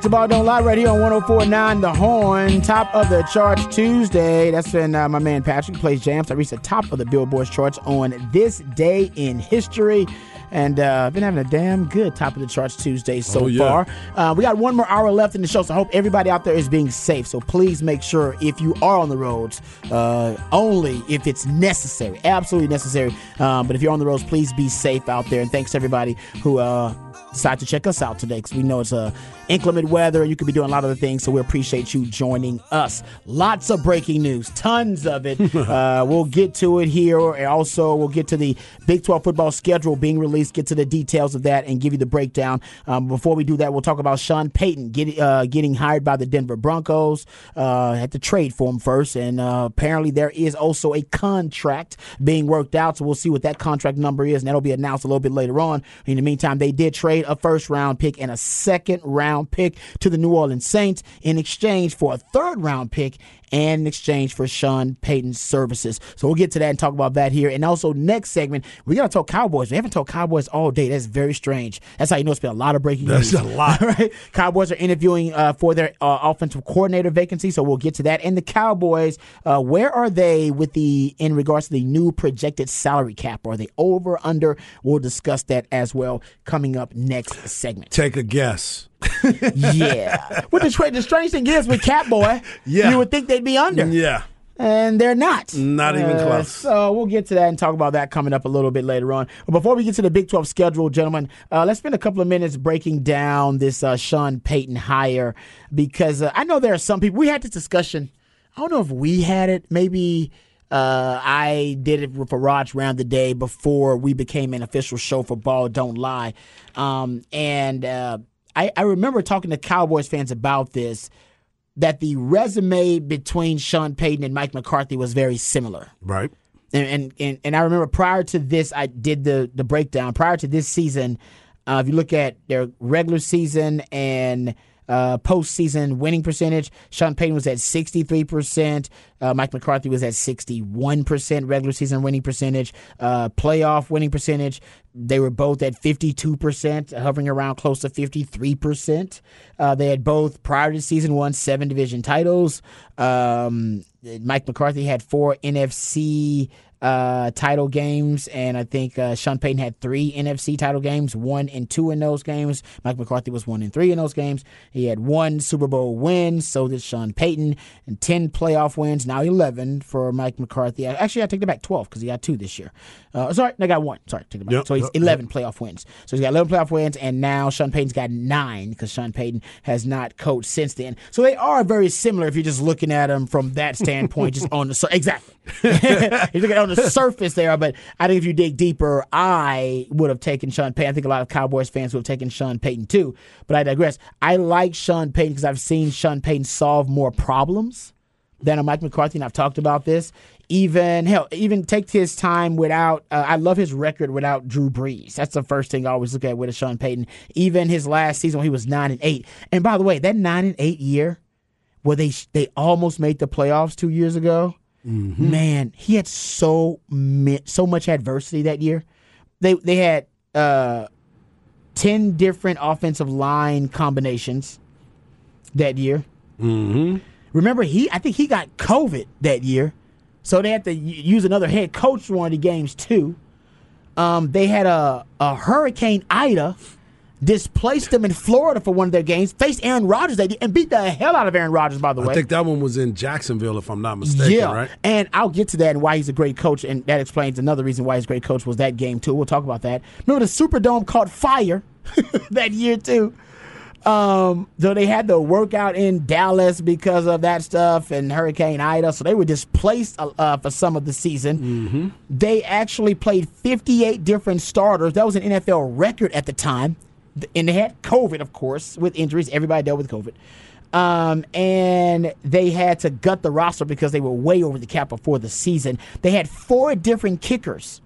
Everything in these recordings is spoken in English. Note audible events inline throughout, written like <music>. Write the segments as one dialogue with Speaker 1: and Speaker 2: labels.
Speaker 1: Welcome back to Ball Don't Lie right here on 1049 The Horn. Top of the charts Tuesday. That's when uh, my man Patrick plays jams. I reached the top of the Billboard charts on this day in history. And uh, been having a damn good top of the charts Tuesday so
Speaker 2: Oh, yeah.
Speaker 1: far. Uh, we got one more hour left in the show, so I hope everybody out there is being safe. So please make sure if you are on the roads, uh, only if it's necessary, absolutely necessary. Um, but if you're on the roads, please be safe out there. And thanks to everybody who decided to check us out today because we know it's uh, inclement weather and you could be doing a lot of other things. So we appreciate you joining us. Lots of breaking news, tons of it. <laughs> uh, we'll get to it here. And also, we'll get to the Big 12 football schedule being released, get to the details of that, and give you the breakdown. Um, before we do that, we'll talk about Sean Payton get, uh, getting hired by the Denver Broncos. Uh, had to trade for him first. And uh, apparently, there is also a contract being worked out. So we'll see what that contract number is, and that'll be announced a little bit later on. In the meantime, they did trade a first round pick and a second round pick to the New Orleans Saints in exchange for a third round pick and in exchange for Sean Payton's services. So we'll get to that and talk about that here. And also, next segment, we got to talk Cowboys. We haven't talked Cowboys all day. That's very strange. That's how you know it's been a lot of breaking
Speaker 2: That's
Speaker 1: news.
Speaker 2: a lot. <laughs>
Speaker 1: right? Cowboys are interviewing uh, for their uh, offensive coordinator vacancy, so we'll get to that. And the Cowboys, uh, where are they with the in regards to the new projected salary cap? Are they over under? We'll discuss that as well coming up next segment.
Speaker 2: Take a guess.
Speaker 1: Yeah. <laughs> What the, tra- the strange thing is with Catboy,
Speaker 2: Yeah.
Speaker 1: you would think they'd be under,
Speaker 2: Yeah.
Speaker 1: and they're not.
Speaker 2: Not even
Speaker 1: Uh,
Speaker 2: close.
Speaker 1: So we'll get to that and talk about that coming up a little bit later on. But before we get to the Big 12 schedule, gentlemen, uh, let's spend a couple of minutes breaking down this uh, Sean Payton hire because uh, I know there are some people. We had this discussion. I don't know if we had it. Maybe uh, I did it for Raj Round the day before we became an official show for Ball Don't Lie. Um, and uh, I, I remember talking to Cowboys fans about this that the resume between Sean Payton and Mike McCarthy was very similar.
Speaker 2: Right.
Speaker 1: And and, and, and I remember prior to this, I did the, the breakdown. Prior to this season, uh, if you look at their regular season and uh, postseason winning percentage, Sean Payton was at 63%. Uh, Mike McCarthy was at 61% regular season winning percentage. Uh, playoff winning percentage, they were both at 52%, hovering around close to 53%. Uh, they had both, prior to season, one, seven division titles. Um, Mike McCarthy had four NFC uh, title games, and I think uh, Sean Payton had three NFC title games, one and two in those games. Mike McCarthy was one and three in those games. He had one Super Bowl win, so did Sean Payton, and 10 playoff wins, now 11 for Mike McCarthy. Actually, I take that back 12 because he got two this year. Uh, sorry, I got one. Sorry, take it back.
Speaker 2: Yep,
Speaker 1: so he's
Speaker 2: yep,
Speaker 1: 11 playoff wins. So he's got 11 playoff wins, and now Sean Payton's got nine because Sean Payton has not coached since then. So they are very similar if you're just looking at them from that standpoint, just on the sur- exactly. <laughs> you look at on the surface there, but I think if you dig deeper, I would have taken Sean Payton. I think a lot of Cowboys fans would have taken Sean Payton too. But I digress. I like Sean Payton because I've seen Sean Payton solve more problems than a Mike McCarthy, and I've talked about this. Even hell, even take his time without. Uh, I love his record without Drew Brees. That's the first thing I always look at with a Sean Payton. Even his last season, when he was nine and eight. And by the way, that nine and eight year, where they they almost made the playoffs two years ago. Man, he had so mi- so much adversity that year. They they had uh, ten different offensive line combinations that year.
Speaker 2: Mm-hmm.
Speaker 1: Remember, he I think he got COVID that year, so they had to use another head coach for one of the games too. Um, they had a a Hurricane Ida displaced them in Florida for one of their games, faced Aaron Rodgers, they did, and beat the hell out of Aaron Rodgers, by the way.
Speaker 2: I think that one was in Jacksonville, if I'm not mistaken,
Speaker 1: yeah.
Speaker 2: right?
Speaker 1: And I'll get to that and why he's a great coach, and that explains another reason why he's a great coach was that game, too. We'll talk about that. Remember, the Superdome caught fire <laughs> that year, too. Um, so they had to work out in Dallas because of that stuff and Hurricane Ida. So they were displaced uh, uh for some of the season.
Speaker 2: Mm-hmm.
Speaker 1: They actually played 58 different starters. That was an NFL record at the time. And they had COVID, of course, with injuries. Everybody dealt with COVID. Um, and they had to gut the roster because they were way over the cap before the season. They had four different kickers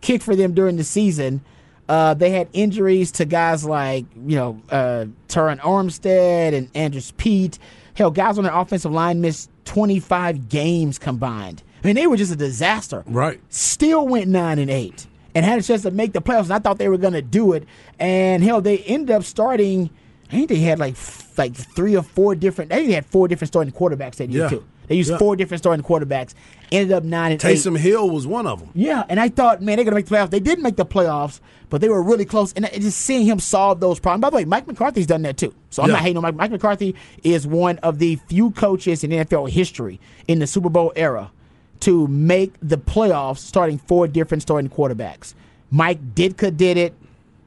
Speaker 1: kick for them during the season. Uh, they had injuries to guys like, you know, uh, Terron Armstead and Andrus Peat. Hell, guys on their offensive line missed 25 games combined. I mean, they were just a disaster.
Speaker 2: Right.
Speaker 1: Still went 9 and 8 and had a chance to make the playoffs. And I thought they were going to do it. And hell, they ended up starting, I think they had like like three or four different, I think they had four different starting quarterbacks that year,
Speaker 2: Yeah.
Speaker 1: too. They used
Speaker 2: Yeah.
Speaker 1: four different starting quarterbacks. Ended up 9 and 8.
Speaker 2: Taysom Hill was one of them.
Speaker 1: Yeah, and I thought, man, they're gonna make the playoffs. They didn't make the playoffs, but they were really close. And just seeing him solve those problems. By the way, Mike McCarthy's done that too. So I'm
Speaker 2: Yeah.
Speaker 1: not hating on Mike. Mike McCarthy is one of the few coaches in NFL history in the Super Bowl era to make the playoffs starting four different starting quarterbacks. Mike Ditka did it.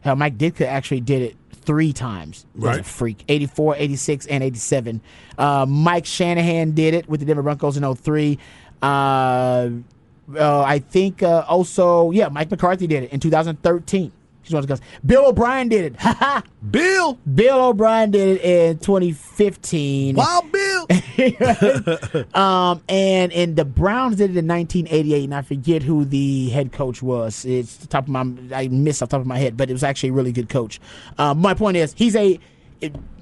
Speaker 1: Hell, Mike Ditka actually did it three times. He's a
Speaker 2: Right.
Speaker 1: freak. 84, 86, and 87. Uh, Mike Shanahan did it with the Denver Broncos in 03. Uh, uh, I think uh, also, yeah, Mike McCarthy did it in 2013. He's one of the. Bill O'Brien did it. Ha <laughs> ha.
Speaker 2: Bill,
Speaker 1: Bill O'Brien did it in 2015.
Speaker 2: Wild Bill. <laughs>
Speaker 1: Um, and and the Browns did it in 1988, and I forget who the head coach was. It's the top of my I missed off the top of my head, but it was actually a really good coach. Um, my point is, he's a.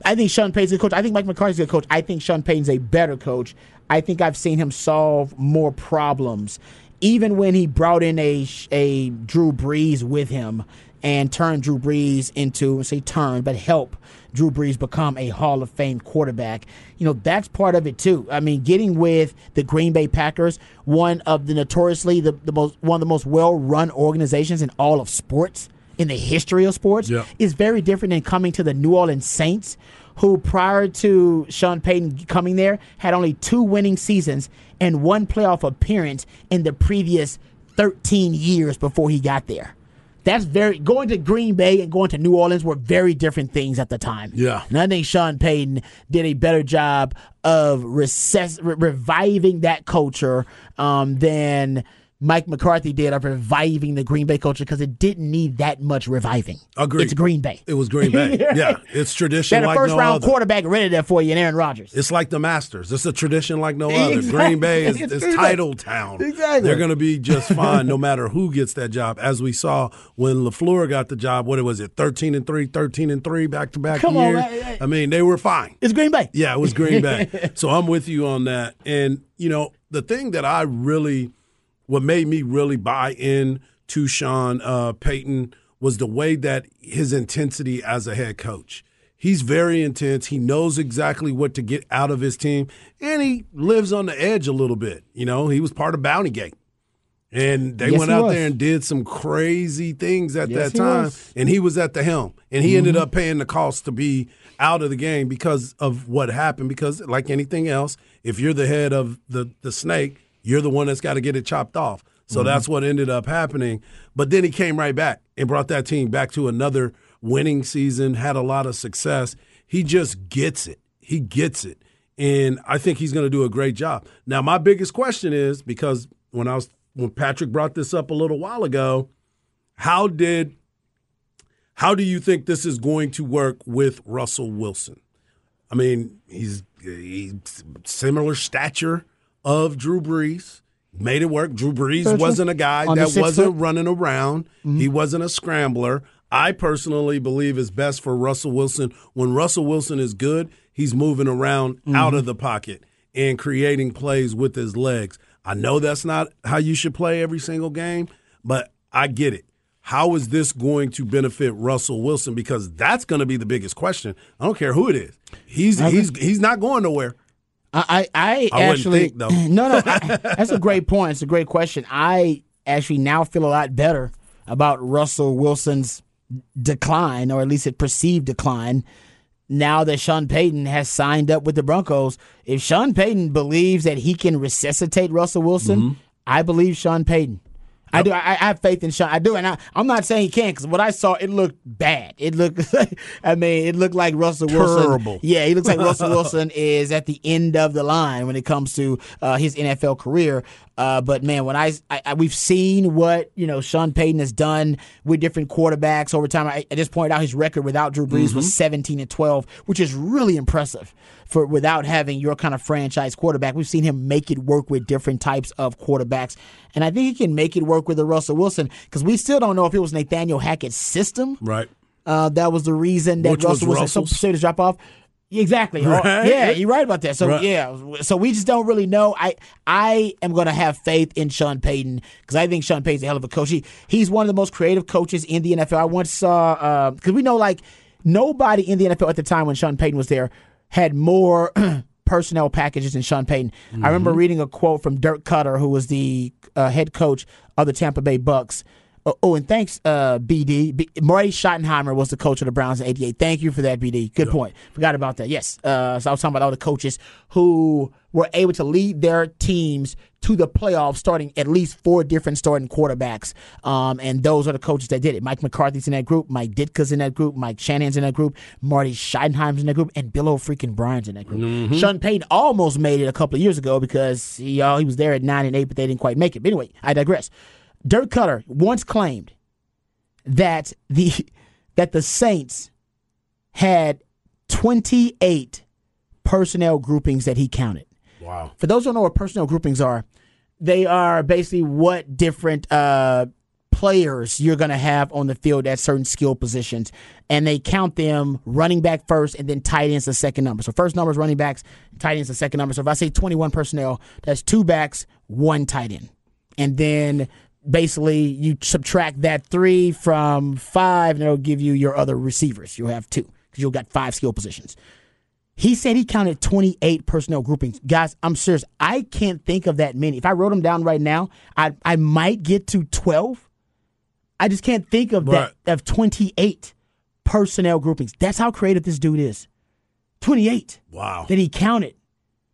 Speaker 1: I think Sean Payton's a good coach. I think Mike McCarthy's a good coach. I think Sean Payton's a better coach. I think I've seen him solve more problems, even when he brought in a a Drew Brees with him and turn Drew Brees into say turn, but help Drew Brees become a Hall of Fame quarterback. You know, that's part of it too. I mean, getting with the Green Bay Packers, one of the notoriously the, the most one of the most well run organizations in all of sports, in the history of sports,
Speaker 2: Yeah.
Speaker 1: is very different than coming to the New Orleans Saints, who prior to Sean Payton coming there had only two winning seasons and one playoff appearance in the previous 13 years before he got there. That's very going to Green Bay and going to New Orleans were very different things at the time.
Speaker 2: Yeah.
Speaker 1: and I think Sean Payton did a better job of recess, re- reviving that culture um, than Mike McCarthy did of reviving the Green Bay culture because it didn't need that much reviving.
Speaker 2: Agreed.
Speaker 1: It's Green Bay.
Speaker 2: It was Green Bay. <laughs> yeah, it's tradition like
Speaker 1: first
Speaker 2: no
Speaker 1: round
Speaker 2: other.
Speaker 1: quarterback ready there for you, and Aaron Rodgers.
Speaker 2: It's like the Masters. It's a tradition like no other.
Speaker 1: Exactly.
Speaker 2: Green Bay is, <laughs> is title town.
Speaker 1: Exactly.
Speaker 2: They're going to be just fine no matter who gets that job. As we saw when LaFleur got the job, what was it, 13 and 3, 13 and 3 back to back
Speaker 1: on,
Speaker 2: years?
Speaker 1: man.
Speaker 2: I mean, they were fine.
Speaker 1: It's Green Bay.
Speaker 2: Yeah, it was Green Bay. <laughs> so I'm with you on that. And, you know, the thing that I really, what made me really buy in to Sean uh, Payton was the way that his intensity as a head coach. He's very intense. He knows exactly what to get out of his team, and he lives on the edge a little bit. You know, he was part of Bounty Gate. And they
Speaker 1: Yes,
Speaker 2: went out
Speaker 1: was.
Speaker 2: there and did some crazy things at
Speaker 1: Yes,
Speaker 2: that time.
Speaker 1: was. Mm-hmm.
Speaker 2: And he was at the helm. And he ended up paying the cost to be out of the game because of what happened. Because, like anything else, if you're the head of the, the snake, you're the one that's got to get it chopped off. So
Speaker 1: Mm-hmm.
Speaker 2: that's what ended up happening. But then he came right back and brought that team back to another winning season, had a lot of success. He just gets it. He gets it. And I think he's going to do a great job. Now, my biggest question is because when I was when Patrick brought this up a little while ago, how did how do you think this is going to work with Russell Wilson? I mean, he's he's similar stature of Drew Brees. Made it work. Drew Brees
Speaker 1: true.
Speaker 2: wasn't a guy
Speaker 1: Under
Speaker 2: that wasn't
Speaker 1: foot. Mm-hmm.
Speaker 2: running around. He wasn't a scrambler. I personally believe it's best for Russell Wilson when Russell Wilson is good, he's moving around
Speaker 1: Mm-hmm.
Speaker 2: out of the pocket and creating plays with his legs. I know that's not how you should play every single game, but I get it. How is this going to benefit Russell Wilson? Because that's going to be the biggest question. I don't care who it is. He's he's he's not going nowhere.
Speaker 1: I, I, I actually
Speaker 2: think, though. <clears throat>
Speaker 1: no, no. I, <laughs> that's a great point. It's a great question. I actually now feel a lot better about Russell Wilson's decline, or at least it perceived decline. Now that Sean Payton has signed up with the Broncos, if Sean Payton believes that he can resuscitate Russell Wilson,
Speaker 2: Mm-hmm.
Speaker 1: I believe Sean Payton. I do. I, I have faith in Sean. I do, and I, I'm not saying he can't because what I saw, it looked bad. It looked. <laughs> I mean, it looked like Russell Wilson.
Speaker 2: Terrible.
Speaker 1: Yeah, he looks like Russell <laughs> Wilson is at the end of the line when it comes to uh, his NFL career. Uh, but man, when I, I, I we've seen what you know Sean Payton has done with different quarterbacks over time. I, I just pointed out his record without Drew Brees was 17 and 12, which is really impressive for without having your kind of franchise quarterback. We've seen him make it work with different types of quarterbacks, and I think he can make it work with the Russell Wilson because we still don't know if it was Nathaniel Hackett's system
Speaker 2: Right.
Speaker 1: uh, that was the reason that
Speaker 2: Which
Speaker 1: Russell was so
Speaker 2: Russell's?
Speaker 1: serious drop off. Exactly. Oh,
Speaker 2: Right.
Speaker 1: Yeah, you're right about that. So
Speaker 2: Right.
Speaker 1: yeah, so we just don't really know. I I am going to have faith in Sean Payton because I think Sean Payton's a hell of a coach. He, he's one of the most creative coaches in the NFL. I once saw because we know like nobody in the NFL at the time when Sean Payton was there had more. <clears throat> personnel packages than Sean Payton. I remember reading a quote from Dirk Koetter, who was the uh, head coach of the Tampa Bay Bucks. Oh, oh, and thanks, uh, BD. B- Marty Schottenheimer was the coach of the Browns in '88. Thank you for that, BD. Good point. Forgot about that. Yes. Uh, so I was talking about all the coaches who were able to lead their teams to the playoffs, starting at least four different starting quarterbacks. Um, and those are the coaches that did it. Mike McCarthy's in that group. Mike Ditka's in that group. Mike Shanahan's in that group. Marty Schottenheimer's in that group, and Bill O'Freaking Bryan's in that group. Sean Payton almost made it a couple of years ago because he uh, he was there at nine and eight, but they didn't quite make it. But anyway, I digress. Dirk Koetter once claimed that the <laughs> that the Saints had 28 personnel groupings that he counted.
Speaker 2: Wow.
Speaker 1: For those who don't know what personnel groupings are, they are basically what different uh, players you're going to have on the field at certain skill positions, and they count them running back first, and then tight ends the second number. So first number is running backs, tight ends the second number. So if I say 21 personnel, that's two backs, one tight end, and then basically you subtract that three from five, and it'll give you your other receivers. You'll have two because you'll got five skill positions. He said he counted 28 personnel groupings. Guys, I'm serious. I can't think of that many. If I wrote them down right now, I I might get to 12. I just can't think of
Speaker 2: Right.
Speaker 1: that of 28 personnel groupings. That's how creative this dude is. 28
Speaker 2: Wow.
Speaker 1: that he counted.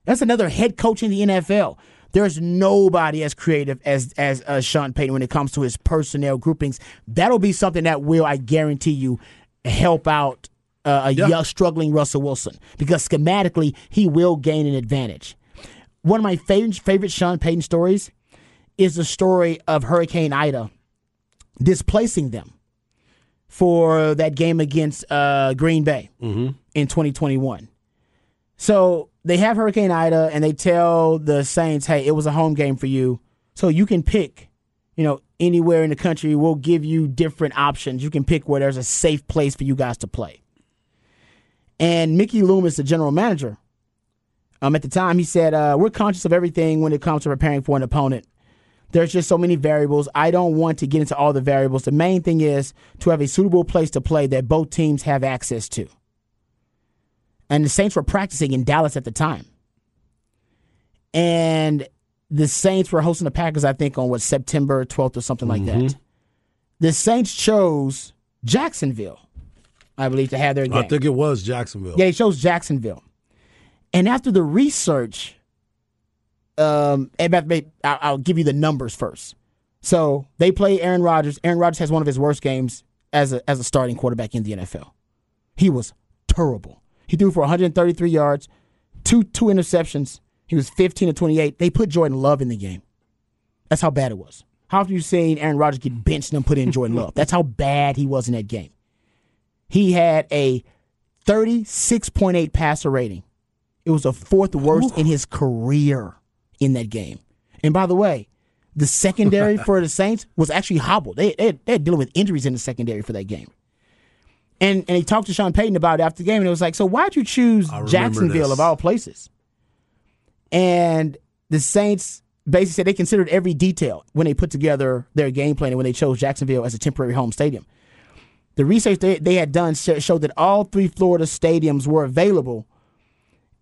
Speaker 1: That's another head coach in the NFL. There's nobody as creative as as uh, Sean Payton when it comes to his personnel groupings. That'll be something that will, I guarantee you, help out uh, a
Speaker 2: Yeah.
Speaker 1: young, struggling Russell Wilson because schematically he will gain an advantage. One of my favorite favorite Sean Payton stories is the story of Hurricane Ida displacing them for that game against uh, Green Bay in 2021. So they have Hurricane Ida and they tell the Saints, hey, it was a home game for you. So you can pick, you know, anywhere in the country. We'll give you different options. You can pick where there's a safe place for you guys to play. And Mickey Loomis, the general manager, um, at the time, he said, uh, We're conscious of everything when it comes to preparing for an opponent. There's just so many variables. I don't want to get into all the variables. The main thing is to have a suitable place to play that both teams have access to. And the Saints were practicing in Dallas at the time. And the Saints were hosting the Packers, I think, on what, September 12th or something like that. The Saints chose Jacksonville, I believe, to have their game.
Speaker 2: I think it was Jacksonville.
Speaker 1: Yeah, they chose Jacksonville. And after the research, um, and by the way, I'll, give you the numbers first. So they play Aaron Rodgers. Aaron Rodgers has one of his worst games as a as a starting quarterback in the NFL. He was terrible. He threw for 133 yards, two two interceptions. He was 15 to 28. They put Jordan Love in the game. That's how bad it was. How often have you seen Aaron Rodgers get benched and put in Jordan Love? That's how bad he was in that game. He had a 36.8 passer rating. It was the fourth worst in his career in that game. And by the way, the secondary <laughs> for the Saints was actually hobbled. They, they, they're dealing with injuries in the secondary for that game. And and he talked to Sean Payton about it after the game, and it was like, so why'd you choose Jacksonville
Speaker 2: this.
Speaker 1: of all places? And the Saints basically said they considered every detail when they put together their game plan and when they chose Jacksonville as a temporary home stadium. The research they, they had done sh- showed that all three Florida stadiums were available,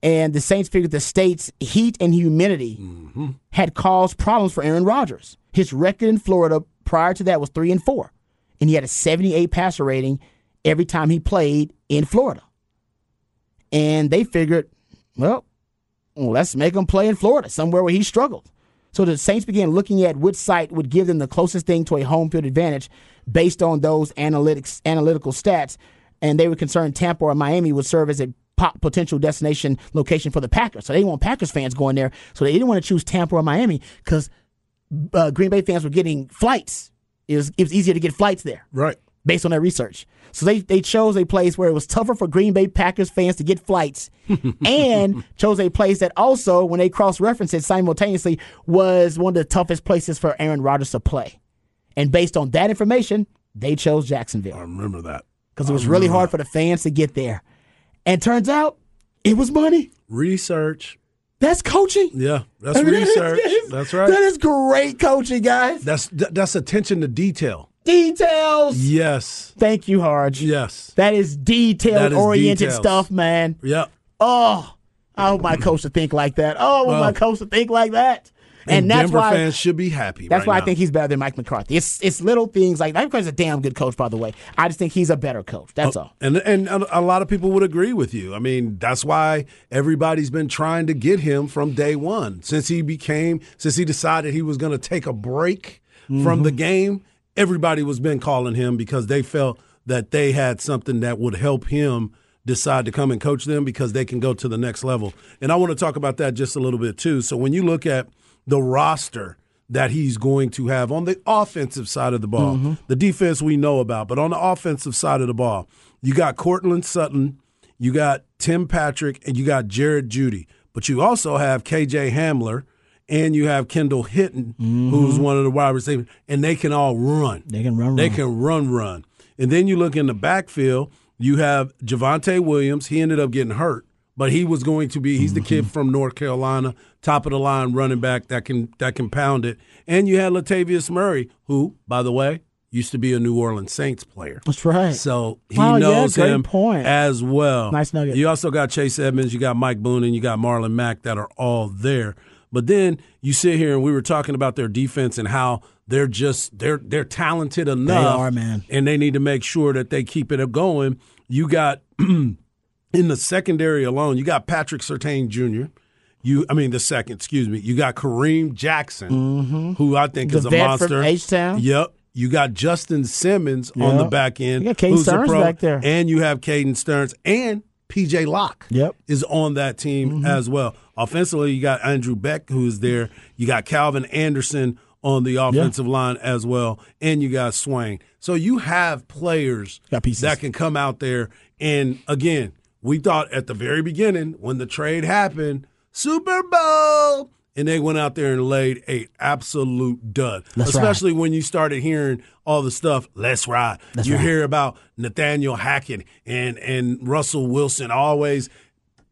Speaker 1: and the Saints figured the state's heat and humidity mm-hmm. had caused problems for Aaron Rodgers. His record in Florida prior to that was three and four, and he had a 78 passer rating every time he played in Florida. And they figured, well, let's make him play in Florida, somewhere where he struggled. So the Saints began looking at which site would give them the closest thing to a home field advantage based on those analytics analytical stats, and they were concerned Tampa or Miami would serve as a potential destination location for the Packers. So they want Packers fans going there. So they didn't want to choose Tampa or Miami because uh, Green Bay fans were getting flights. It was, it was easier to get flights there.
Speaker 2: Right.
Speaker 1: Based on their research. So they, they chose a place where it was tougher for Green Bay Packers fans to get flights <laughs> and chose a place that also, when they cross referenced it simultaneously, was one of the toughest places for Aaron Rodgers to play. And based on that information, they chose Jacksonville.
Speaker 2: I remember that.
Speaker 1: Because it was really hard for the fans to get there. And turns out it was money.
Speaker 2: Research.
Speaker 1: That's coaching.
Speaker 2: Yeah, that's I mean, research. That is, that's right.
Speaker 1: That is great coaching, guys.
Speaker 2: That's that's attention to detail.
Speaker 1: Details.
Speaker 2: Yes.
Speaker 1: Thank you, Harge.
Speaker 2: Yes.
Speaker 1: That is detail oriented stuff, man.
Speaker 2: Yep.
Speaker 1: Oh, I hope my coach to think like that. Oh, well, my coach to think like that.
Speaker 2: And,
Speaker 1: and
Speaker 2: that's Denver why fans should be happy.
Speaker 1: That's
Speaker 2: right
Speaker 1: why
Speaker 2: now.
Speaker 1: I think he's better than Mike McCarthy. It's it's little things like Mike McCarthy's a damn good coach, by the way. I just think he's a better coach. That's uh, all.
Speaker 2: And and a lot of people would agree with you. I mean, that's why everybody's been trying to get him from day one since he became since he decided he was going to take a break mm-hmm. from the game. Everybody was been calling him because they felt that they had something that would help him decide to come and coach them because they can go to the next level. And I want to talk about that just a little bit too. So when you look at the roster that he's going to have on the offensive side of the ball. Mm-hmm. The defense we know about, but on the offensive side of the ball, you got Courtland Sutton, you got Tim Patrick, and you got Jerry Jeudy. But you also have KJ Hamler and you have Kendall Hinton, mm-hmm. who's one of the wide receivers, and they can all run.
Speaker 1: They can run.
Speaker 2: They
Speaker 1: run.
Speaker 2: can run, run. And then you look in the backfield. You have Javonte Williams. He ended up getting hurt, but he was going to be. He's the kid mm-hmm. from North Carolina top of the line running back that can that can pound it. And you had Latavius Murray, who, by the way, used to be a New Orleans Saints player.
Speaker 1: That's right.
Speaker 2: So he oh, knows
Speaker 1: yeah,
Speaker 2: him
Speaker 1: point.
Speaker 2: as well.
Speaker 1: Nice nugget.
Speaker 2: You also got Chase Edmonds, you got Mike Boone, and you got Marlon Mack that are all there. But then you sit here and we were talking about their defense and how they're just they're they're talented enough.
Speaker 1: They are, man.
Speaker 2: And they need to make sure that they keep it going. You got <clears throat> in the secondary alone, you got Patrick Surtain Jr., you, I mean, the second, excuse me. You got Kareem Jackson,
Speaker 1: mm-hmm.
Speaker 2: who I think
Speaker 1: the
Speaker 2: is a monster.
Speaker 1: H-Town.
Speaker 2: Yep. You got Justin Simmons yep. on the back end.
Speaker 1: You got Caden Sterns back there.
Speaker 2: And you have Caden Sterns and PJ Locke
Speaker 1: yep.
Speaker 2: is on that team mm-hmm. as well. Offensively, you got Andrew Beck, who's there. You got Calvin Anderson on the offensive line as well. And you got Swain. So you have players that can come out there. And again, we thought at the very beginning when the trade happened – Super Bowl. And they went out there and laid a absolute dud.
Speaker 1: Let's
Speaker 2: Especially
Speaker 1: ride.
Speaker 2: when you started hearing all the stuff, let's ride.
Speaker 1: Let's
Speaker 2: you
Speaker 1: ride.
Speaker 2: hear about Nathaniel Hackett and, and Russell Wilson always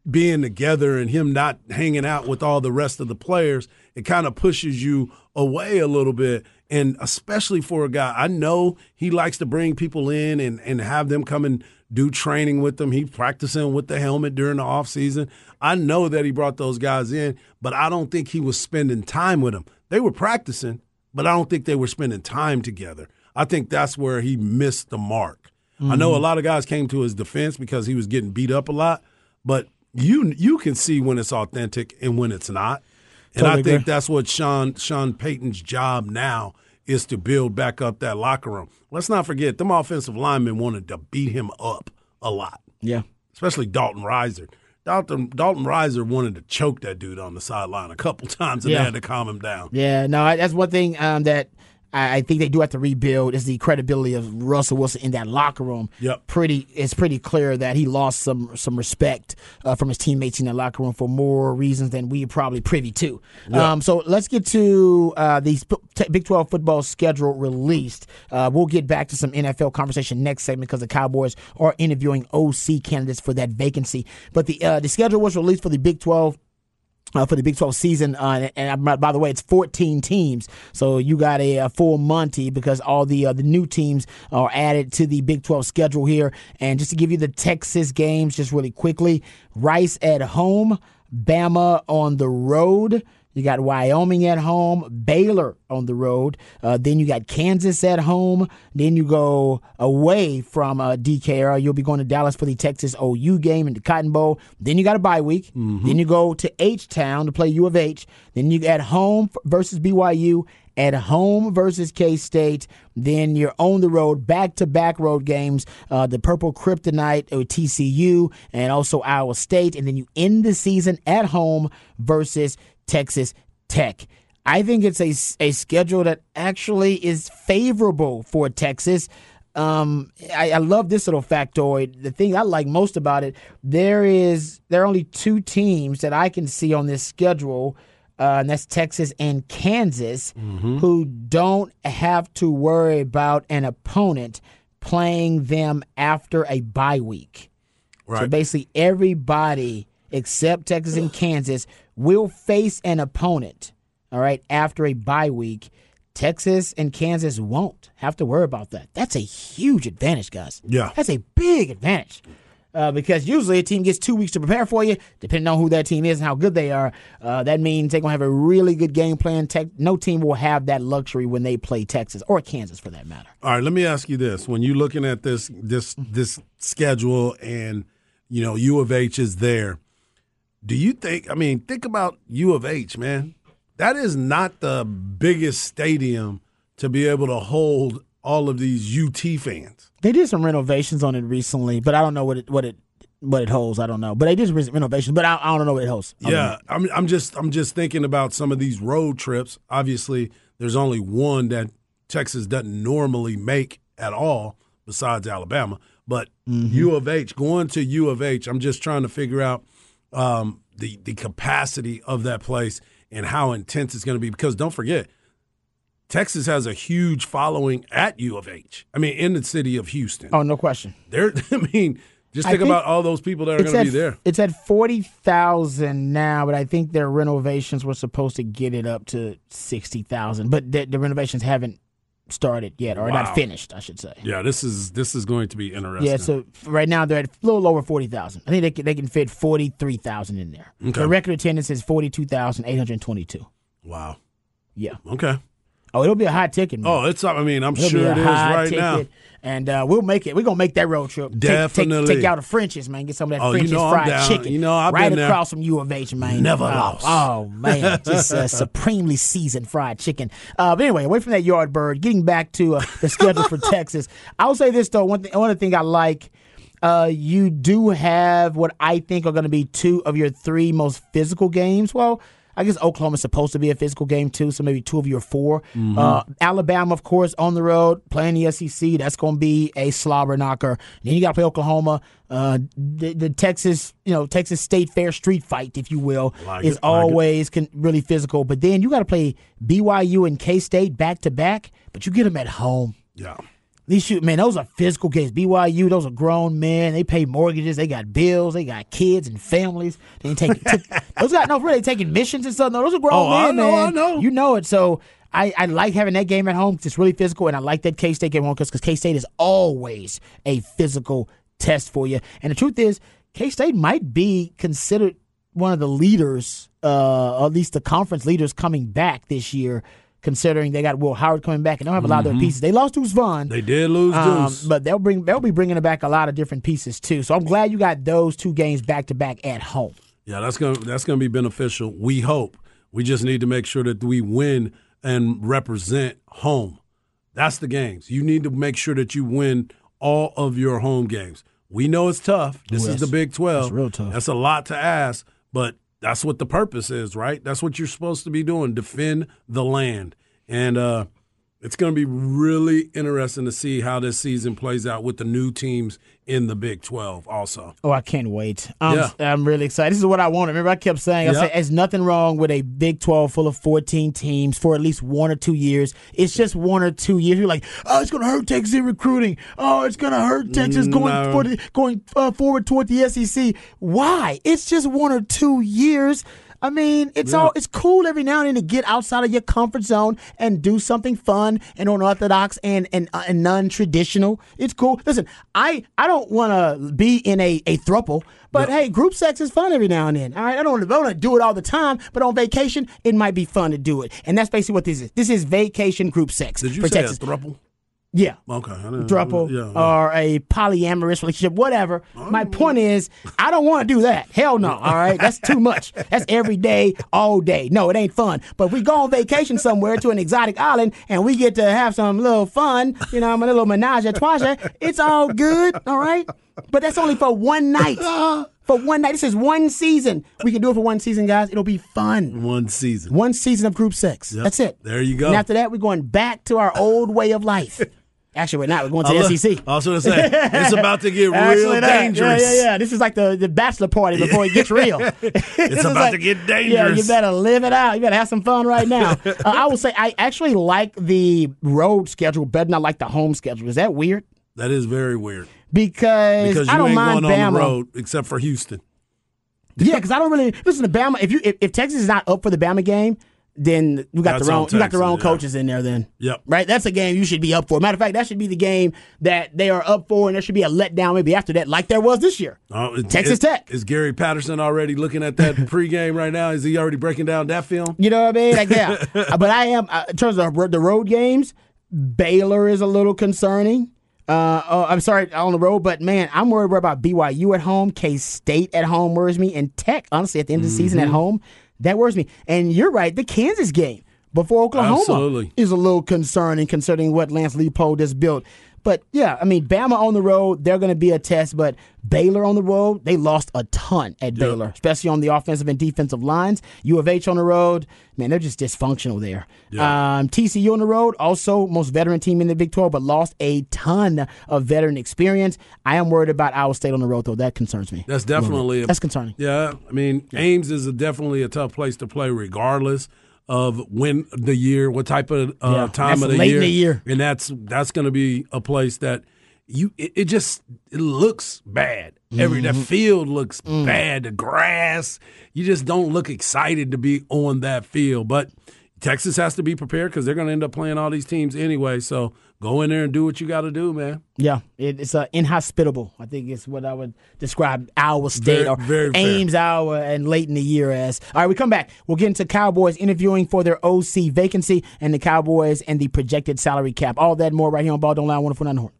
Speaker 2: being together and him not hanging out with all the rest of the players. It kind of pushes you away a little bit. And especially for a guy, I know he likes to bring people in and, and have them come and do training with them. He's practicing with the helmet during the offseason. I know that he brought those guys in, but I don't think he was spending time with them. They were practicing, but I don't think they were spending time together. I think that's where he missed the mark. Mm-hmm. I know a mm-hmm. lot of guys came to his defense because he was getting beat up a lot, but you you can see when it's authentic and when it's not. And totally I think agree. that's what Sean Sean Payton's job now is to build back up that locker room. Let's not forget them offensive linemen wanted to beat him up a lot.
Speaker 1: Yeah.
Speaker 2: Especially Dalton Risner. Dalton Dalton Risner wanted to choke that dude on the sideline a couple <laughs> times, and yeah. they had to calm him down.
Speaker 1: Yeah, no, that's one thing um, that I, think they do have to rebuild is the credibility of Russell Wilson in that locker room.
Speaker 2: Yep.
Speaker 1: Pretty, it's pretty clear that he lost some some respect uh, from his teammates in that locker room for more reasons than we probably privy to. Yep. Um, so let's get to uh, the Big 12 football schedule released. Uh, we'll get back to some NFL conversation next segment because the Cowboys are interviewing OC candidates for that vacancy. But the uh, the schedule was released for the Big 12 uh, for the Big 12 season. Uh, and by the way, it's 14 teams. So you got a, a full Monty because all the uh, the new teams are added to the Big 12 schedule here. And just to give you the Texas games just really quickly Rice at home, Bama on the road. You got Wyoming at home, Baylor on the road. Uh, then you got Kansas at home. Then you go away from uh, DKR. You'll be going to Dallas for the Texas OU game and the Cotton Bowl. Then you got a bye week. Mm-hmm. Then you go to H Town to play U of H. Then you at home versus BYU at home versus K State. Then you're on the road, back to back road games, uh, the Purple Kryptonite with TCU and also Iowa State. And then you end the season at home versus Texas Tech. I think it's a, a schedule that actually is favorable for Texas. Um, I, I, love this little factoid. The thing I like most about it, there is there are only two teams that I can see on this schedule, uh, and that's Texas and Kansas, mm-hmm. who don't have to worry about an opponent playing them after a bye week. Right. So basically, everybody except Texas and Kansas will face an opponent, all right, after a bye week. Texas and Kansas won't have to worry about that. That's a huge advantage, guys.
Speaker 2: Yeah.
Speaker 1: That's a big advantage. Uh, because usually a team gets two weeks to prepare for you, depending on who that team is and how good they are. Uh, that means they're going to have a really good game plan. Te- no team will have that luxury when they play Texas or Kansas, for that matter.
Speaker 2: All right, let me ask you this: When you're looking at this this this schedule, and you know U of H is there, do you think? I mean, think about U of H, man. That is not the biggest stadium to be able to hold all of these UT fans.
Speaker 1: They did some renovations on it recently, but I don't know what it what it what it holds. I don't know, but they did renovations, but I, I don't know what it holds.
Speaker 2: Yeah, I'm I'm just I'm just thinking about some of these road trips. Obviously, there's only one that Texas doesn't normally make at all, besides Alabama. But mm-hmm. U of H, going to U of H, I'm just trying to figure out um, the the capacity of that place and how intense it's going to be. Because don't forget, Texas has a huge following at U of H. I mean, in the city of Houston.
Speaker 1: Oh, no question.
Speaker 2: There, <laughs> I mean, just think, think about all those people that are going to be there.
Speaker 1: It's at forty thousand now, but I think their renovations were supposed to get it up to sixty thousand. But the, the renovations haven't started yet, or wow. not finished, I should say.
Speaker 2: Yeah, this is this is going to be interesting.
Speaker 1: Yeah, so right now they're at a little over forty thousand. I think they can, they can fit forty three thousand in there. Okay. The record attendance is forty two thousand eight hundred twenty two.
Speaker 2: Wow.
Speaker 1: Yeah.
Speaker 2: Okay.
Speaker 1: Oh, it'll be a high ticket. Man.
Speaker 2: Oh, it's. I mean, I'm it'll sure it is right ticket, now.
Speaker 1: And uh, we'll make it. We're gonna make that road trip.
Speaker 2: Definitely.
Speaker 1: Take, take, take out the Frenchy's, man. Get some of that oh, Frenchy's you know fried chicken.
Speaker 2: You know, I've
Speaker 1: right
Speaker 2: been
Speaker 1: across
Speaker 2: there.
Speaker 1: from U of H, man.
Speaker 2: Never
Speaker 1: oh,
Speaker 2: lost.
Speaker 1: Oh man, <laughs> just uh, supremely seasoned fried chicken. Uh, but anyway, away from that yard bird. Getting back to uh, the schedule for <laughs> Texas, I'll say this though. One thing, one thing I like. Uh, you do have what I think are going to be two of your three most physical games. Well, I guess Oklahoma's supposed to be a physical game too, so maybe two of your 4 mm-hmm. uh, Alabama, of course, on the road playing the SEC. That's going to be a slobber knocker. then you got to play Oklahoma. Uh, the, the, Texas, you know, Texas State Fair street fight, if you will, like is it, always like con- really physical. But then you got to play BYU and K State back to back, but you get them at home.
Speaker 2: Yeah.
Speaker 1: These shoot man, those are physical games. BYU, those are grown men. They pay mortgages. They got bills. They got kids and families. They ain't taking t- <laughs> those got no really taking missions and stuff. No, those are grown
Speaker 2: oh,
Speaker 1: men,
Speaker 2: I know,
Speaker 1: man.
Speaker 2: I know.
Speaker 1: You know it. So I, I like having that game at home. It's really physical, and I like that K State game at home because K State is always a physical test for you. And the truth is, K State might be considered one of the leaders, uh, at least the conference leaders coming back this year considering they got Will Howard coming back and they don't have a lot mm-hmm. of their mm-hmm. pieces. They lost Deuce Vaughn.
Speaker 2: They did lose um, Deuce,
Speaker 1: but they'll bring they'll be bringing back a lot of different pieces too. So I'm glad you got those two games back to back at home.
Speaker 2: Yeah, that's gonna that's gonna be beneficial. We hope. We just need to make sure that we win and represent home. That's the games. You need to make sure that you win all of your home games. We know it's tough. This is the Big 12.
Speaker 1: That's real tough.
Speaker 2: That's a lot to ask, but that's what the purpose is, right? That's what you're supposed to be doing defend the land. And uh, it's going to be really interesting to see how this season plays out with the new teams in the Big 12 also.
Speaker 1: Oh, I can't wait. I'm, yeah. I'm really excited. This is what I wanted. Remember, I kept saying, yep. I said, there's nothing wrong with a Big 12 full of 14 teams for at least one or two years. It's just one or two years. You're like, oh, it's going to hurt Texas in recruiting. Oh, it's going to hurt Texas going, no. for the, going uh, forward toward the SEC. Why? It's just one or two years. I mean, it's all it's cool every now and then to get outside of your comfort zone and do something fun and unorthodox and and, uh, and non-traditional. It's cool. Listen, I I don't want to be in a a thruple, but hey, group sex is fun every now and then. All right, I don't want to do it all the time, but on vacation it might be fun to do it, and that's basically what this is. This is vacation group sex
Speaker 2: Did you
Speaker 1: for
Speaker 2: say
Speaker 1: Texas.
Speaker 2: a thruple?
Speaker 1: Yeah.
Speaker 2: Okay. I didn't- Yeah. yeah.
Speaker 1: or a polyamorous relationship, whatever. My oh. point is, I don't want to do that. Hell no. <laughs> All right, that's too much. That's every day, all day. No, it ain't fun. But if we go on vacation somewhere to an exotic island and we get to have some little fun, you know, I'm a little menage a trois, it's all good. All right, but that's only for one night. <laughs> For one night. This is one season. We can do it for one season, guys. It'll be fun.
Speaker 2: One season.
Speaker 1: One season of group sex.
Speaker 2: Yep.
Speaker 1: That's it.
Speaker 2: There you go.
Speaker 1: And after that, we're going back to our old way of life. Actually, we're not. We're going to the
Speaker 2: look-
Speaker 1: SEC.
Speaker 2: I was going to say, it's about to get <laughs> real dangerous.
Speaker 1: Yeah, yeah, yeah. This is like the, the bachelor party before it gets real. <laughs> <laughs> it's
Speaker 2: about to get dangerous.
Speaker 1: Yeah, you better live it out. You better have some fun right now. uh, I will say I actually like the road schedule better than I like the home schedule. Is that weird?
Speaker 2: That is very weird.
Speaker 1: Because,
Speaker 2: Because you
Speaker 1: I don't
Speaker 2: ain't
Speaker 1: mind
Speaker 2: going
Speaker 1: Bama.
Speaker 2: on the road except for Houston.
Speaker 1: Yeah, because I don't really listen to Bama. If you if, if Texas is not up for the Bama game, then we got
Speaker 2: That's
Speaker 1: the wrong
Speaker 2: on
Speaker 1: you got the wrong
Speaker 2: yeah.
Speaker 1: coaches in there. Then
Speaker 2: Yep.
Speaker 1: right, that's a game you should be up for. Matter of fact, that should be the game that they are up for, and there should be a letdown maybe after that, like there was this year.
Speaker 2: Oh, is-
Speaker 1: Texas Tech.
Speaker 2: Is Gary Patterson already looking at that <laughs> pregame right now? Is he already breaking down that film?
Speaker 1: You know what I mean? Like, yeah. <laughs> Uh, but I am, uh, in terms of the road games, Baylor is a little concerning. Uh, oh, I'm sorry, on the road, but man, I'm worried about BYU at home, K State at home worries me, and Tech, honestly, at the end of the season
Speaker 2: Mm-hmm.
Speaker 1: at home, that worries me. And you're right, the Kansas game before Oklahoma
Speaker 2: Absolutely.
Speaker 1: is a little concerning considering what Lance Leipold has built. But yeah, I mean, Bama on the road, they're going to be a test. But Baylor on the road, they lost a ton at Baylor, especially on the offensive and defensive lines. U of H on the road, man, they're just dysfunctional there. Um, TCU on the road, also most veteran team in the Big 12, but lost a ton of veteran experience. I am worried about Iowa State on the road, though. That concerns me.
Speaker 2: That's definitely a,
Speaker 1: That's concerning.
Speaker 2: Yeah, I mean, Ames is a definitely a tough place to play, regardless of when the year, what type of uh,
Speaker 1: Yeah,
Speaker 2: time of the
Speaker 1: late in
Speaker 2: year.
Speaker 1: the year.
Speaker 2: and that's that's going to be a place that you it, it just it looks bad. Every
Speaker 1: Mm-hmm.
Speaker 2: that field looks
Speaker 1: Mm.
Speaker 2: bad. The grass, you just don't look excited to be on that field. But Texas has to be prepared because they're going to end up playing all these teams anyway. So go in there and do what you got to do, man.
Speaker 1: Yeah, it, it's uh, inhospitable. I think it's what I would describe Iowa State
Speaker 2: Very-
Speaker 1: or
Speaker 2: very fair.
Speaker 1: Ames, Iowa, and late in the year as. All right, we come back. We'll get into Cowboys interviewing for their OC vacancy and the Cowboys and the projected salary cap. All that and more right here on Ball Don't Lie, Wonderful Nine Horn.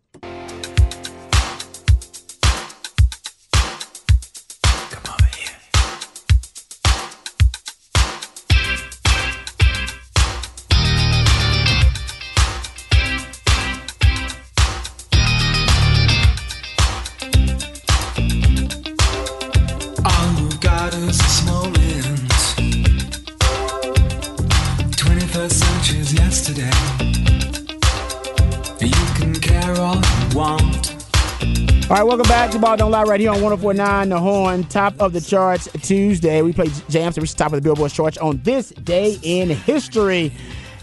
Speaker 1: Ball Don't Lie right here on 1049 The Horn, top of the charts Tuesday. We play jams to reach the top of the Billboard charts on this day in history.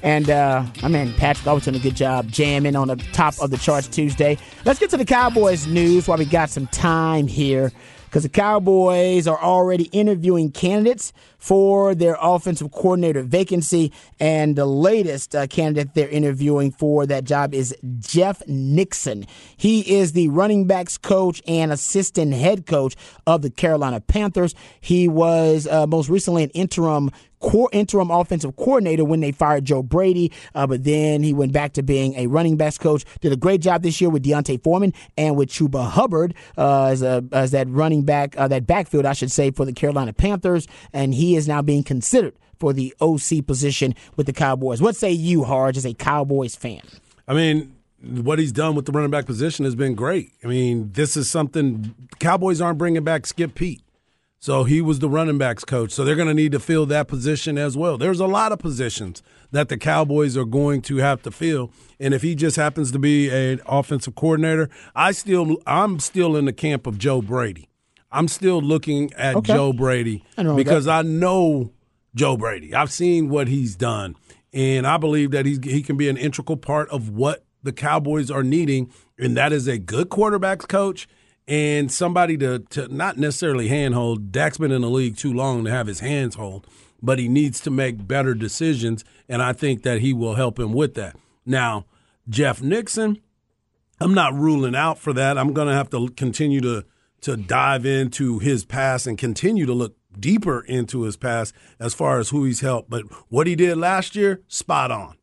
Speaker 1: And uh, my man Patrick always doing a good job jamming on the top of the charts Tuesday. Let's get to the Cowboys news while we got some time here. Because the Cowboys are already interviewing candidates for their offensive coordinator vacancy. And the latest uh, candidate they're interviewing for that job is Jeff Nixon. He is the running backs coach and assistant head coach of the Carolina Panthers. He was uh, most recently an interim core interim offensive coordinator when they fired Joe Brady, uh, but then he went back to being a running backs coach. Did a great job this year with D'Onta Foreman and with Chuba Hubbard uh, as a as that running back, uh, that backfield, I should say, for the Carolina Panthers, and he is now being considered for the OC position with the Cowboys. What say you, Harge, as a Cowboys fan?
Speaker 2: I mean, what he's done with the running back position has been great. I mean, this is something Cowboys aren't bringing back Skip Peete. So he was the running backs coach. So they're going to need to fill that position as well. There's a lot of positions that the Cowboys are going to have to fill. And if he just happens to be an offensive coordinator, I still I'm still in the camp of Joe Brady. I'm still looking at
Speaker 1: Okay.
Speaker 2: Joe Brady
Speaker 1: I
Speaker 2: because I know Joe Brady. I've seen what he's done, and I believe that he's, he can be an integral part of what the Cowboys are needing, and that is a good quarterbacks coach and somebody to, to not necessarily handhold. Dak's been in the league too long to have his hands hold, but he needs to make better decisions, and I think that he will help him with that. Now, Jeff Nixon, I'm not ruling out for that. I'm going to have to continue to to dive into his past and continue to look deeper into his past as far as who he's helped. But what he did last year, spot on.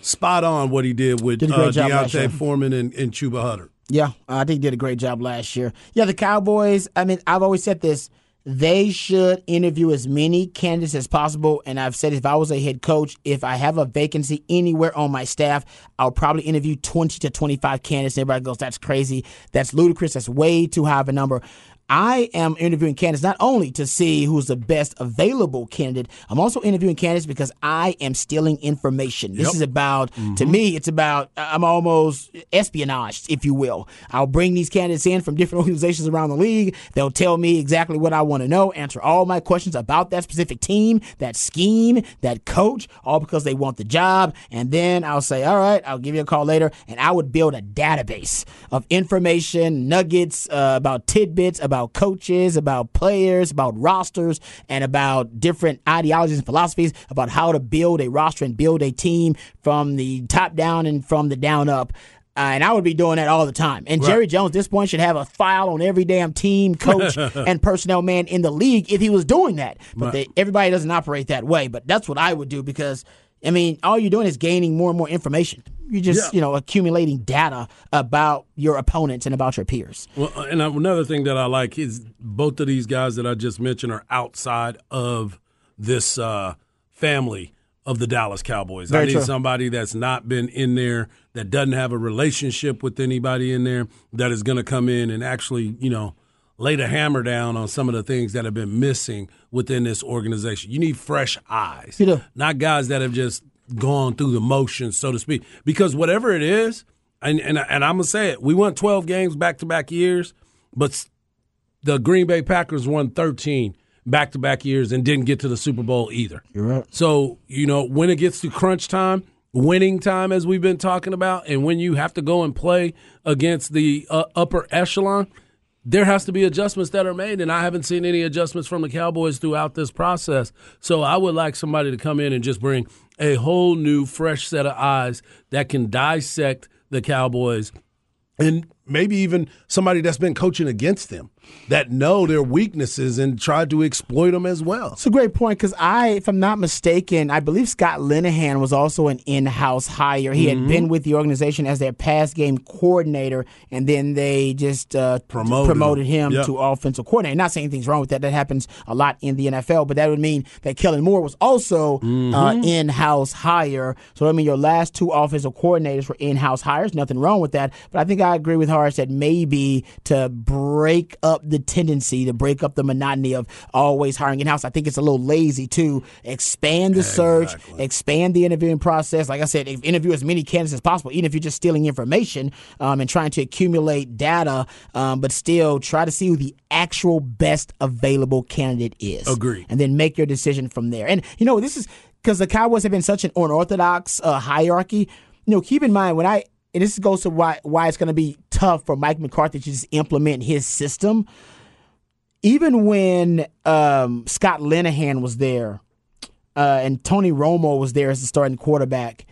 Speaker 2: Spot on what he did with
Speaker 1: Did
Speaker 2: uh,
Speaker 1: job last year.
Speaker 2: D'Onta Foreman and, and Chuba Hubbard.
Speaker 1: Yeah, I think he did a great job last year. Yeah, the Cowboys, I mean, I've always said this. They should interview as many candidates as possible. And I've said if I was a head coach, if I have a vacancy anywhere on my staff, I'll probably interview 20 to 25 candidates. Everybody goes, that's crazy. That's ludicrous. That's way too high of a number. I am interviewing candidates not only to see who's the best available candidate, I'm also interviewing candidates because I am stealing information. This
Speaker 2: Yep.
Speaker 1: is about, to me, it's about, I'm almost espionage, if you will. I'll bring these candidates in from different <laughs> organizations around the league. They'll tell me exactly what I want to know, answer all my questions about that specific team, that scheme, that coach, all because they want the job. And then I'll say, all right, I'll give you a call later. And I would build a database of information, nuggets uh, about tidbits, about coaches, about players, about rosters, and about different ideologies and philosophies about how to build a roster and build a team from the top down and from the down up. Uh, and I would be doing that all the time. And Jerry Jones, at this point, should have a file on every damn team, coach, <laughs> and personnel man in the league if he was doing that. But they, everybody doesn't operate that way. But that's what I would do because, I mean, all you're doing is gaining more and more information. You're just,
Speaker 2: Yeah.
Speaker 1: you know, accumulating data about your opponents and about your peers.
Speaker 2: Well, and another thing that I like is both of these guys that I just mentioned are outside of this uh, family of the Dallas Cowboys. I need
Speaker 1: true.
Speaker 2: somebody that's not been in there, that doesn't have a relationship with anybody in there, that is going to come in and actually, you know, lay the hammer down on some of the things that have been missing within this organization. You need fresh eyes,
Speaker 1: You do.
Speaker 2: not guys that have just gone through the motions, so to speak. Because whatever it is, and and, and I'm gonna say it, we won 12 games back to back years, but the Green Bay Packers won 13 back to back years and didn't get to the Super Bowl either.
Speaker 1: You're right.
Speaker 2: So, you know, when it gets to crunch time, winning time, as we've been talking about, and when you have to go and play against the uh, upper echelon, there has to be adjustments that are made. And I haven't seen any adjustments from the Cowboys throughout this process. So I would like somebody to come in and just bring a whole new, fresh set of eyes that can dissect the Cowboys and maybe even somebody that's been coaching against them that know their weaknesses and try to exploit them as well.
Speaker 1: It's a great point because I, if I'm not mistaken, I believe Scott Linehan was also an in-house hire. He
Speaker 2: Mm-hmm.
Speaker 1: had been with the organization as their pass game coordinator, and then they just uh,
Speaker 2: Promoted
Speaker 1: promoted
Speaker 2: him.
Speaker 1: him
Speaker 2: Yep.
Speaker 1: to offensive coordinator. Not saying anything's wrong with that. That happens a lot in the NFL, but that would mean that Kellen Moore was also
Speaker 2: Mm-hmm.
Speaker 1: uh, in-house hire. So I mean, your last two offensive coordinators were in-house hires. Nothing wrong with that. But I think I agree with Horace that maybe to break up the tendency, to break up the monotony of always hiring in-house, I think it's a little lazy to expand the search, expand the interviewing process. Like I said, if- interview as many candidates as possible, even if you're just stealing information um, and trying to accumulate data, um, but still try to see who the actual best available candidate is.
Speaker 2: Agree.
Speaker 1: And then make your decision from there. And you know, this is because the Cowboys have been such an unorthodox uh, hierarchy. You know, keep in mind when I and this goes to why why it's going to be tough for Mike McCarthy to just implement his system. Even when um, Scott Linehan was there uh, and Tony Romo was there as the starting quarterback,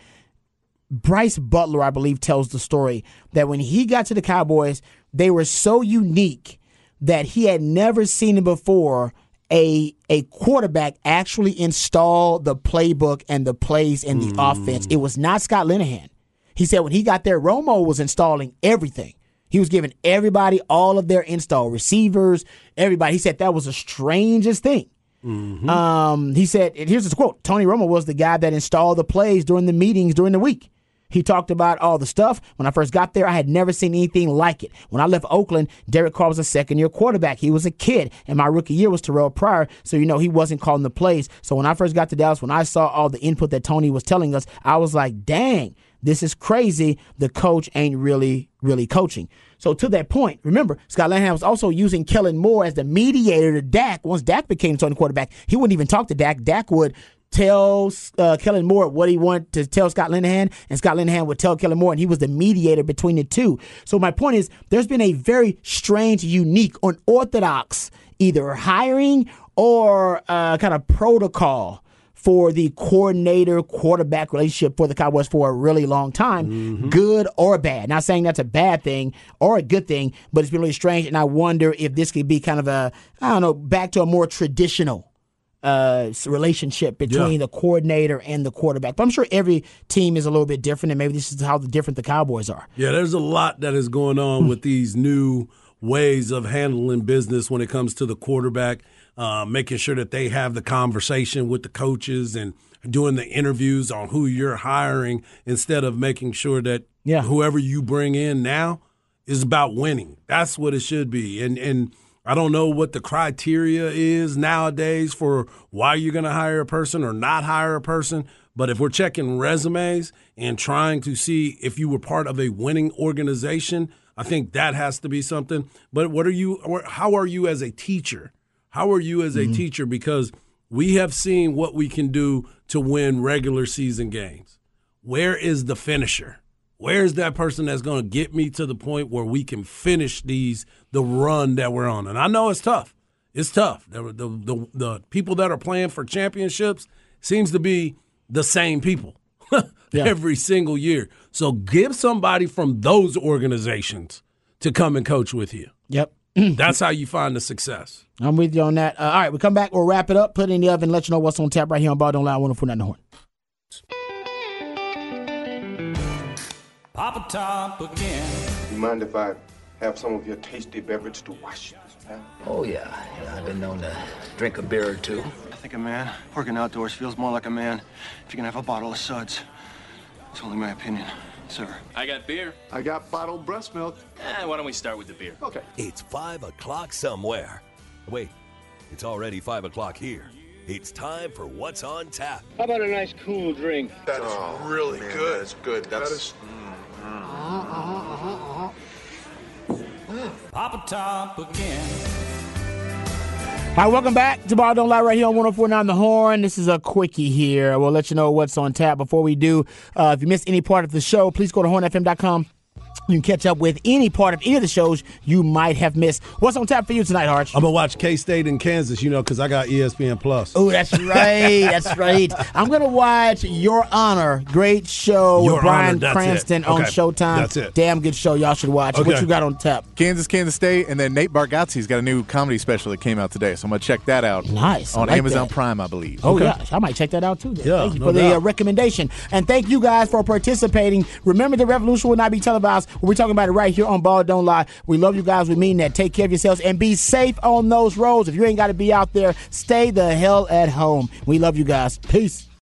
Speaker 1: Brice Butler, I believe, tells the story that when he got to the Cowboys, they were so unique that he had never seen it before. A a quarterback actually install the playbook and the plays in the offense. It was not Scott Linehan. He said when he got there, Romo was installing everything. He was giving everybody all of their install receivers, everybody. He said that was the strangest thing. Um, he said, and here's his quote Tony Romo was the guy that installed the plays during the meetings during the week. He talked about all the stuff. When I first got there, I had never seen anything like it. When I left Oakland, Derek Carr was a second year quarterback. He was a kid, and my rookie year was Terrell Pryor, so you know he wasn't calling the plays. So when I first got to Dallas, when I saw all the input that Tony was telling us, I was like, dang, this is crazy. The coach ain't really, really coaching. So to that point, remember, Scott Linehan was also using Kellen Moore as the mediator to Dak. Once Dak became starting quarterback, he wouldn't even talk to Dak. Dak would tell uh, Kellen Moore what he wanted to tell Scott Linehan, and Scott Linehan would tell Kellen Moore, and he was the mediator between the two. So my point is, there's been a very strange, unique, unorthodox either hiring or uh, kind of protocol for the coordinator quarterback relationship for the Cowboys for a really long time, mm-hmm. good or bad. Not saying that's a bad thing or a good thing, but it's been really strange. And I wonder if this could be kind of a, I don't know, back to a more traditional uh, relationship between yeah. the coordinator and the quarterback. But I'm sure every team is a little bit different, and maybe this is how the different the Cowboys are.
Speaker 2: Yeah, there's a lot that is going on with these new ways of handling business when it comes to the quarterback uh, making sure that they have the conversation with the coaches and doing the interviews on who you're hiring instead of making sure that yeah. whoever you bring in now is about winning. That's what it should be. And and I don't know what the criteria is nowadays for why you're going to hire a person or not hire a person, but if we're checking resumes and trying to see if you were part of a winning organization, I think that has to be something. But what are you how are you as a teacher? How are you as a mm-hmm. teacher? Because we have seen what we can do to win regular season games. Where is the finisher? Where's that person that's going to get me to the point where we can finish these the run that we're on? And I know it's tough. It's tough. The the the, the people that are playing for championships seems to be the same people <laughs> yeah. every single year. So give somebody from those organizations to come and coach with you.
Speaker 1: Yep. <clears throat>
Speaker 2: That's how you find the success.
Speaker 1: I'm with you on that. Uh, all right, we come back. We'll wrap it up, put it in the oven, let you know what's on tap right here on Ball Don't Lie. One for the horn.
Speaker 3: Papa Top again.
Speaker 4: You mind if I have some of your tasty beverage to wash this
Speaker 5: down? Oh yeah. yeah, I've been known to drink a beer or two.
Speaker 4: I think a man working outdoors feels more like a man if you can have a bottle of suds. It's only my opinion sir?
Speaker 3: I got beer.
Speaker 4: I got bottled breast milk.
Speaker 3: Eh, why don't we start with the beer?
Speaker 4: Okay.
Speaker 6: It's 5 o'clock somewhere. Wait, it's already 5 o'clock here. It's time for What's on Tap.
Speaker 7: How about a nice cool drink?
Speaker 4: That is oh, really man, good. That's
Speaker 7: good.
Speaker 4: That's... That is...
Speaker 3: Mm, mm. Uh-huh, uh-huh, uh-huh. Papa Top again.
Speaker 1: Hi, welcome back to Ball Don't Lie right here on 1049 The Horn. This is a quickie here. We'll let you know what's on tap. Before we do, uh, if you missed any part of the show, please go to hornfm.com you can catch up with any part of any of the shows you might have missed. What's on tap for you tonight, Harch?
Speaker 2: I'm gonna watch K State and Kansas, you know, because I got ESPN Plus.
Speaker 1: Oh, that's <laughs> right, that's right. I'm gonna watch Your Honor, great show Your with Bryan Honor, Cranston on Showtime.
Speaker 2: That's it.
Speaker 1: Damn good show. Y'all should watch. Okay. What you got on tap?
Speaker 8: Kansas, Kansas State, and then Nate Bargatze's got a new comedy special that came out today, so I'm gonna check that out.
Speaker 1: Nice
Speaker 8: on
Speaker 1: like
Speaker 8: Amazon
Speaker 1: that.
Speaker 8: Prime, I believe.
Speaker 1: Oh okay. yeah, I might check that out too. Then.
Speaker 2: Yeah,
Speaker 1: thank you
Speaker 2: no
Speaker 1: for
Speaker 2: doubt.
Speaker 1: the uh, recommendation, and thank you guys for participating. Remember, the revolution will not be televised. We're talking about it right here on Ball Don't Lie. We love you guys. We mean that. Take care of yourselves and be safe on those roads. If you ain't got to be out there, stay the hell at home. We love you guys. Peace.